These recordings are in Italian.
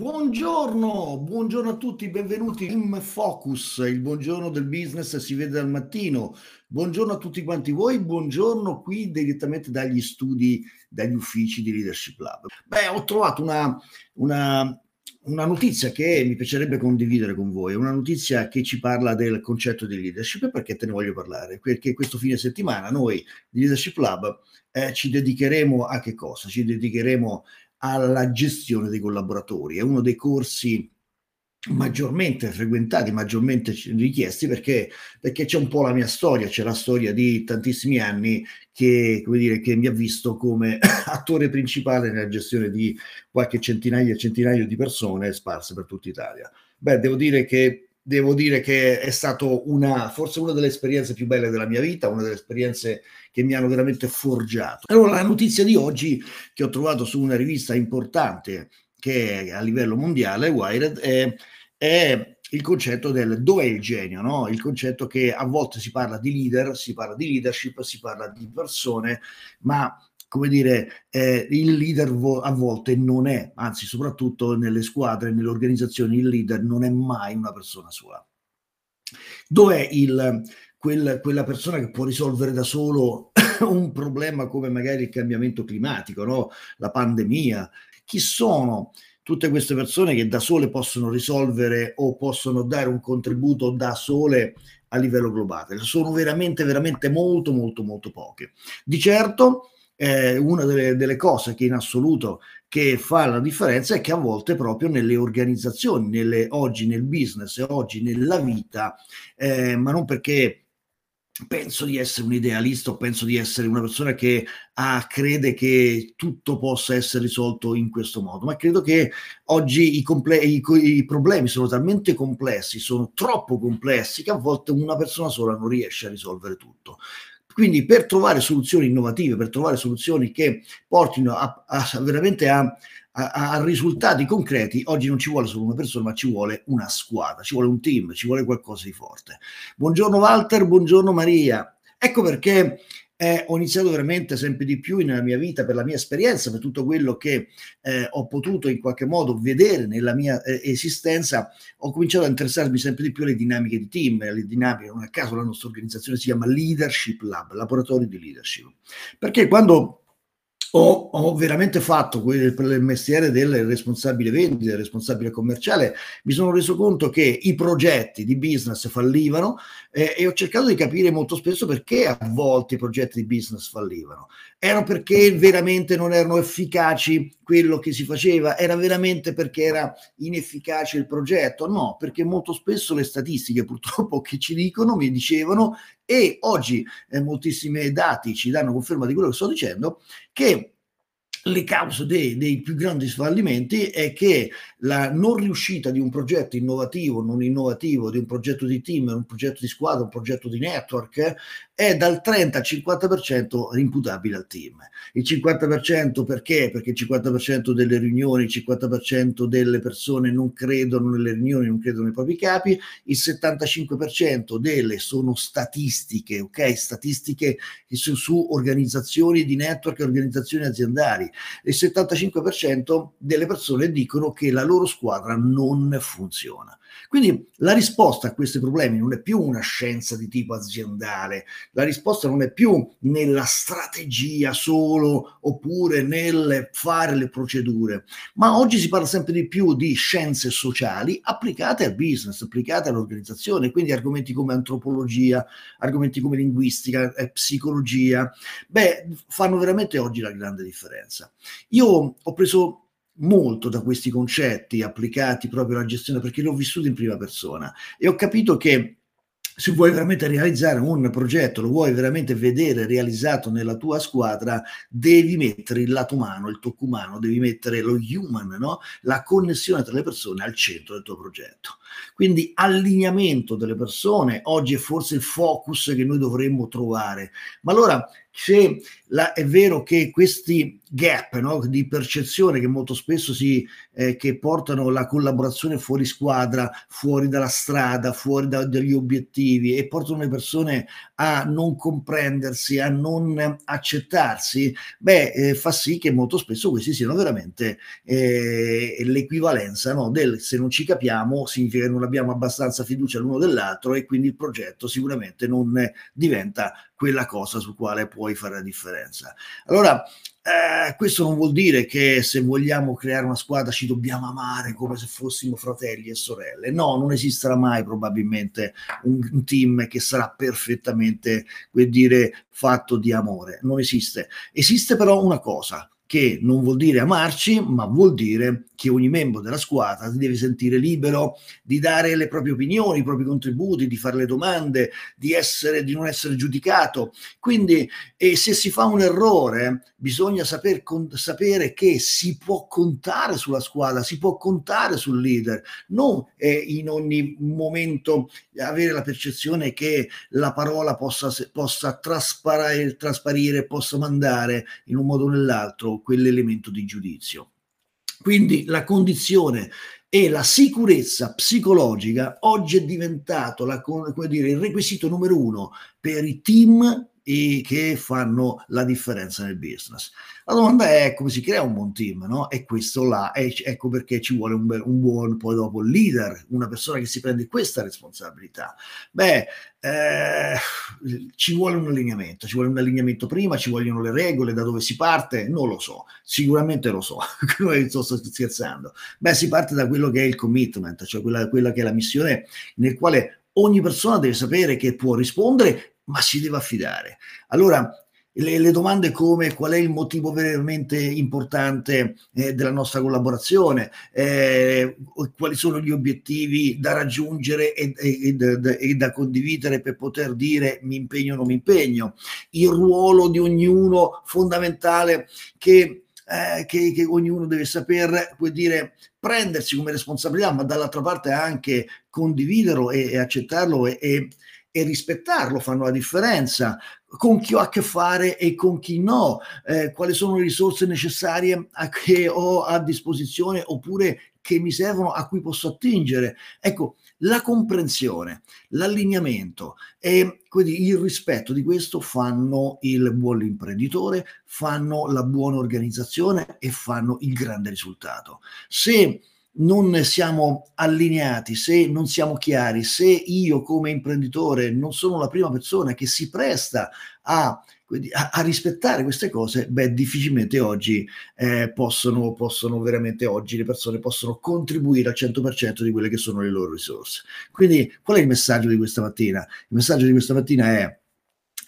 Buongiorno, buongiorno a tutti, benvenuti in Focus, il buongiorno del business si vede dal mattino. Buongiorno a tutti quanti voi, buongiorno qui direttamente dagli studi, dagli uffici di Leadership Lab. Beh, ho trovato una, una, una notizia che mi piacerebbe condividere con voi, una notizia che ci parla del concetto di leadership, perché te ne voglio parlare? Perché questo fine settimana noi di Leadership Lab eh, ci dedicheremo a che cosa? Ci dedicheremo alla gestione dei collaboratori. È uno dei corsi maggiormente frequentati, maggiormente richiesti perché, perché c'è un po' la mia storia, c'è la storia di tantissimi anni che, come dire, che mi ha visto come attore principale nella gestione di qualche centinaia e centinaia di persone sparse per tutta Italia. Beh, devo dire che devo dire che è stato una, forse una delle esperienze più belle della mia vita, una delle esperienze che mi hanno veramente forgiato. Allora, la notizia di oggi che ho trovato su una rivista importante che è a livello mondiale, Wired, è, è il concetto del dov'è il genio, no? il concetto che a volte si parla di leader, si parla di leadership, si parla di persone, ma come dire, eh, il leader vo- a volte non è, anzi soprattutto nelle squadre, nelle organizzazioni, il leader non è mai una persona sola. Dov'è il, quel, quella persona che può risolvere da solo un problema come magari il cambiamento climatico, no? la pandemia? Chi sono tutte queste persone che da sole possono risolvere o possono dare un contributo da sole a livello globale? Sono veramente, veramente molto, molto, molto poche. Di certo eh, una delle, delle, cose che in assoluto che fa la differenza è che a volte proprio nelle organizzazioni, nelle, oggi nel business e oggi nella vita, eh, ma non perché penso di essere un idealista o penso di essere una persona che ah, crede che tutto possa essere risolto in questo modo, ma credo che oggi i, comple- i, i, problemi sono talmente complessi, sono troppo complessi che a volte una persona sola non riesce a risolvere tutto. Quindi per trovare soluzioni innovative, per trovare soluzioni che portino a, a, veramente a, a, risultati concreti, oggi non ci vuole solo una persona, ma ci vuole una squadra, ci vuole un team, ci vuole qualcosa di forte. Buongiorno Walter, buongiorno Maria. Ecco perché eh, ho iniziato veramente sempre di più nella mia vita, per la mia esperienza, per tutto quello che eh, ho potuto in qualche modo vedere nella mia eh, esistenza, ho cominciato a interessarmi sempre di più alle dinamiche di team, alle dinamiche, non a caso la nostra organizzazione si chiama Leadership Lab, laboratorio di leadership. Perché quando ho, ho, veramente fatto quel, il mestiere del responsabile vendita, responsabile commerciale, mi sono reso conto che i progetti di business fallivano eh, e ho cercato di capire molto spesso perché a volte i progetti di business fallivano. Era perché veramente non erano efficaci quello che si faceva? Era veramente perché era inefficace il progetto? No, perché molto spesso le statistiche purtroppo che ci dicono, mi dicevano, e oggi eh, moltissimi dati ci danno conferma di quello che sto dicendo, che le cause dei, dei, più grandi fallimenti è che la non riuscita di un progetto innovativo, non innovativo, di un progetto di team, un progetto di squadra, un progetto di network, è dal 30 al 50% imputabile al team. Il 50% perché? Perché il 50% delle riunioni, il 50% delle persone non credono nelle riunioni, non credono nei propri capi, il 75% delle sono statistiche, ok? Statistiche su, su organizzazioni di network e organizzazioni aziendali il 75% delle persone dicono che la loro squadra non funziona. Quindi la risposta a questi problemi non è più una scienza di tipo aziendale, la risposta non è più nella strategia solo oppure nel fare le procedure, ma oggi si parla sempre di più di scienze sociali applicate al business, applicate all'organizzazione, quindi argomenti come antropologia, argomenti come linguistica, eh, psicologia, beh, fanno veramente oggi la grande differenza. Io ho preso molto da questi concetti applicati proprio alla gestione perché li ho vissuti in prima persona e ho capito che se vuoi veramente realizzare un progetto, lo vuoi veramente vedere realizzato nella tua squadra, devi mettere il lato umano, il tocco umano, devi mettere lo human, no? la connessione tra le persone al centro del tuo progetto. Quindi allineamento delle persone, oggi è forse il focus che noi dovremmo trovare. Ma allora se la, è vero che questi gap no, di percezione che molto spesso si, eh, che portano la collaborazione fuori squadra, fuori dalla strada, fuori da, dagli obiettivi e portano le persone a non comprendersi, a non accettarsi, beh, eh, fa sì che molto spesso questi siano veramente eh, l'equivalenza no, del se non ci capiamo significa che non abbiamo abbastanza fiducia l'uno dell'altro e quindi il progetto sicuramente non diventa quella cosa su quale puoi fare la differenza. Allora, eh, questo non vuol dire che se vogliamo creare una squadra ci dobbiamo amare come se fossimo fratelli e sorelle. No, non esisterà mai probabilmente un, un team che sarà perfettamente, vuol dire, fatto di amore. Non esiste. Esiste però una cosa che non vuol dire amarci, ma vuol dire che ogni membro della squadra si deve sentire libero di dare le proprie opinioni, i propri contributi, di fare le domande, di, essere, di non essere giudicato. Quindi se si fa un errore bisogna saper, con, sapere che si può contare sulla squadra, si può contare sul leader, non eh, in ogni momento avere la percezione che la parola possa, possa trasparire, possa mandare in un modo o nell'altro quell'elemento di giudizio. Quindi la condizione e la sicurezza psicologica oggi è diventato la, dire, il requisito numero uno per i team e che fanno la differenza nel business. La domanda è come si crea un buon team, no? E questo là, è, ecco perché ci vuole un, un, buon, poi dopo, leader, una persona che si prende questa responsabilità. Beh, eh, ci vuole un allineamento, ci vuole un allineamento prima, ci vogliono le regole, da dove si parte, non lo so, sicuramente lo so, sto scherzando. Beh, si parte da quello che è il commitment, cioè quella, quella che è la missione nel quale ogni persona deve sapere che può rispondere ma si deve affidare. Allora, le, le, domande come qual è il motivo veramente importante eh, della nostra collaborazione, eh, quali sono gli obiettivi da raggiungere e, e, e, e, da condividere per poter dire mi impegno o non mi impegno, il ruolo di ognuno fondamentale che, eh, che, che ognuno deve saper dire, prendersi come responsabilità, ma dall'altra parte anche condividerlo e, accettarlo e e rispettarlo fanno la differenza con chi ho a che fare e con chi no, eh, quali sono le risorse necessarie a che ho a disposizione oppure che mi servono a cui posso attingere. Ecco, la comprensione, l'allineamento e quindi il rispetto di questo fanno il buon imprenditore, fanno la buona organizzazione e fanno il grande risultato. Se non siamo allineati, se non siamo chiari, se io come imprenditore non sono la prima persona che si presta a, a, a rispettare queste cose, beh, difficilmente oggi eh, possono, possono veramente oggi le persone possono contribuire al 100% di quelle che sono le loro risorse. Quindi qual è il messaggio di questa mattina? Il messaggio di questa mattina è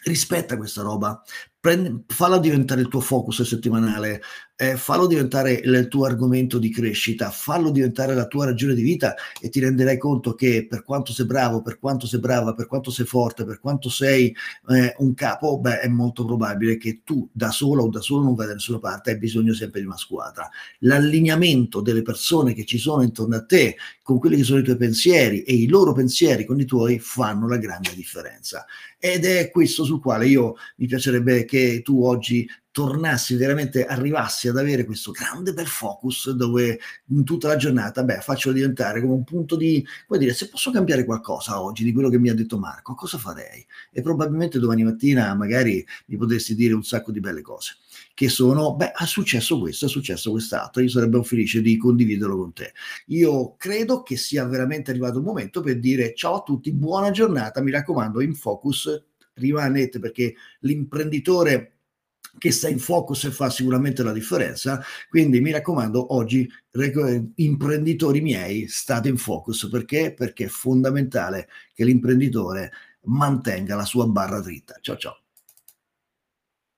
rispetta questa roba, prendi, falla diventare il tuo focus settimanale, eh, fallo diventare il tuo argomento di crescita, fallo diventare la tua ragione di vita e ti renderai conto che per quanto sei bravo, per quanto sei brava, per quanto sei forte, per quanto sei eh, un capo, beh, è molto probabile che tu da solo o da solo non vai da nessuna parte, hai bisogno sempre di una squadra. L'allineamento delle persone che ci sono intorno a te con quelli che sono i tuoi pensieri e i loro pensieri con i tuoi fanno la grande differenza. Ed è questo sul quale io mi piacerebbe che tu oggi tornassi veramente, arrivassi ad avere questo grande bel focus dove in tutta la giornata, beh, faccio diventare come un punto di, come dire, se posso cambiare qualcosa oggi di quello che mi ha detto Marco, cosa farei? E probabilmente domani mattina magari mi potresti dire un sacco di belle cose che sono, beh, è successo questo, è successo quest'altro, io sarebbe felice di condividerlo con te. Io credo che sia veramente arrivato il momento per dire ciao a tutti, buona giornata, mi raccomando, in focus rimanete perché l'imprenditore che sta in focus e fa sicuramente la differenza. Quindi mi raccomando, oggi imprenditori miei, state in focus perché? Perché è fondamentale che l'imprenditore mantenga la sua barra dritta. Ciao ciao.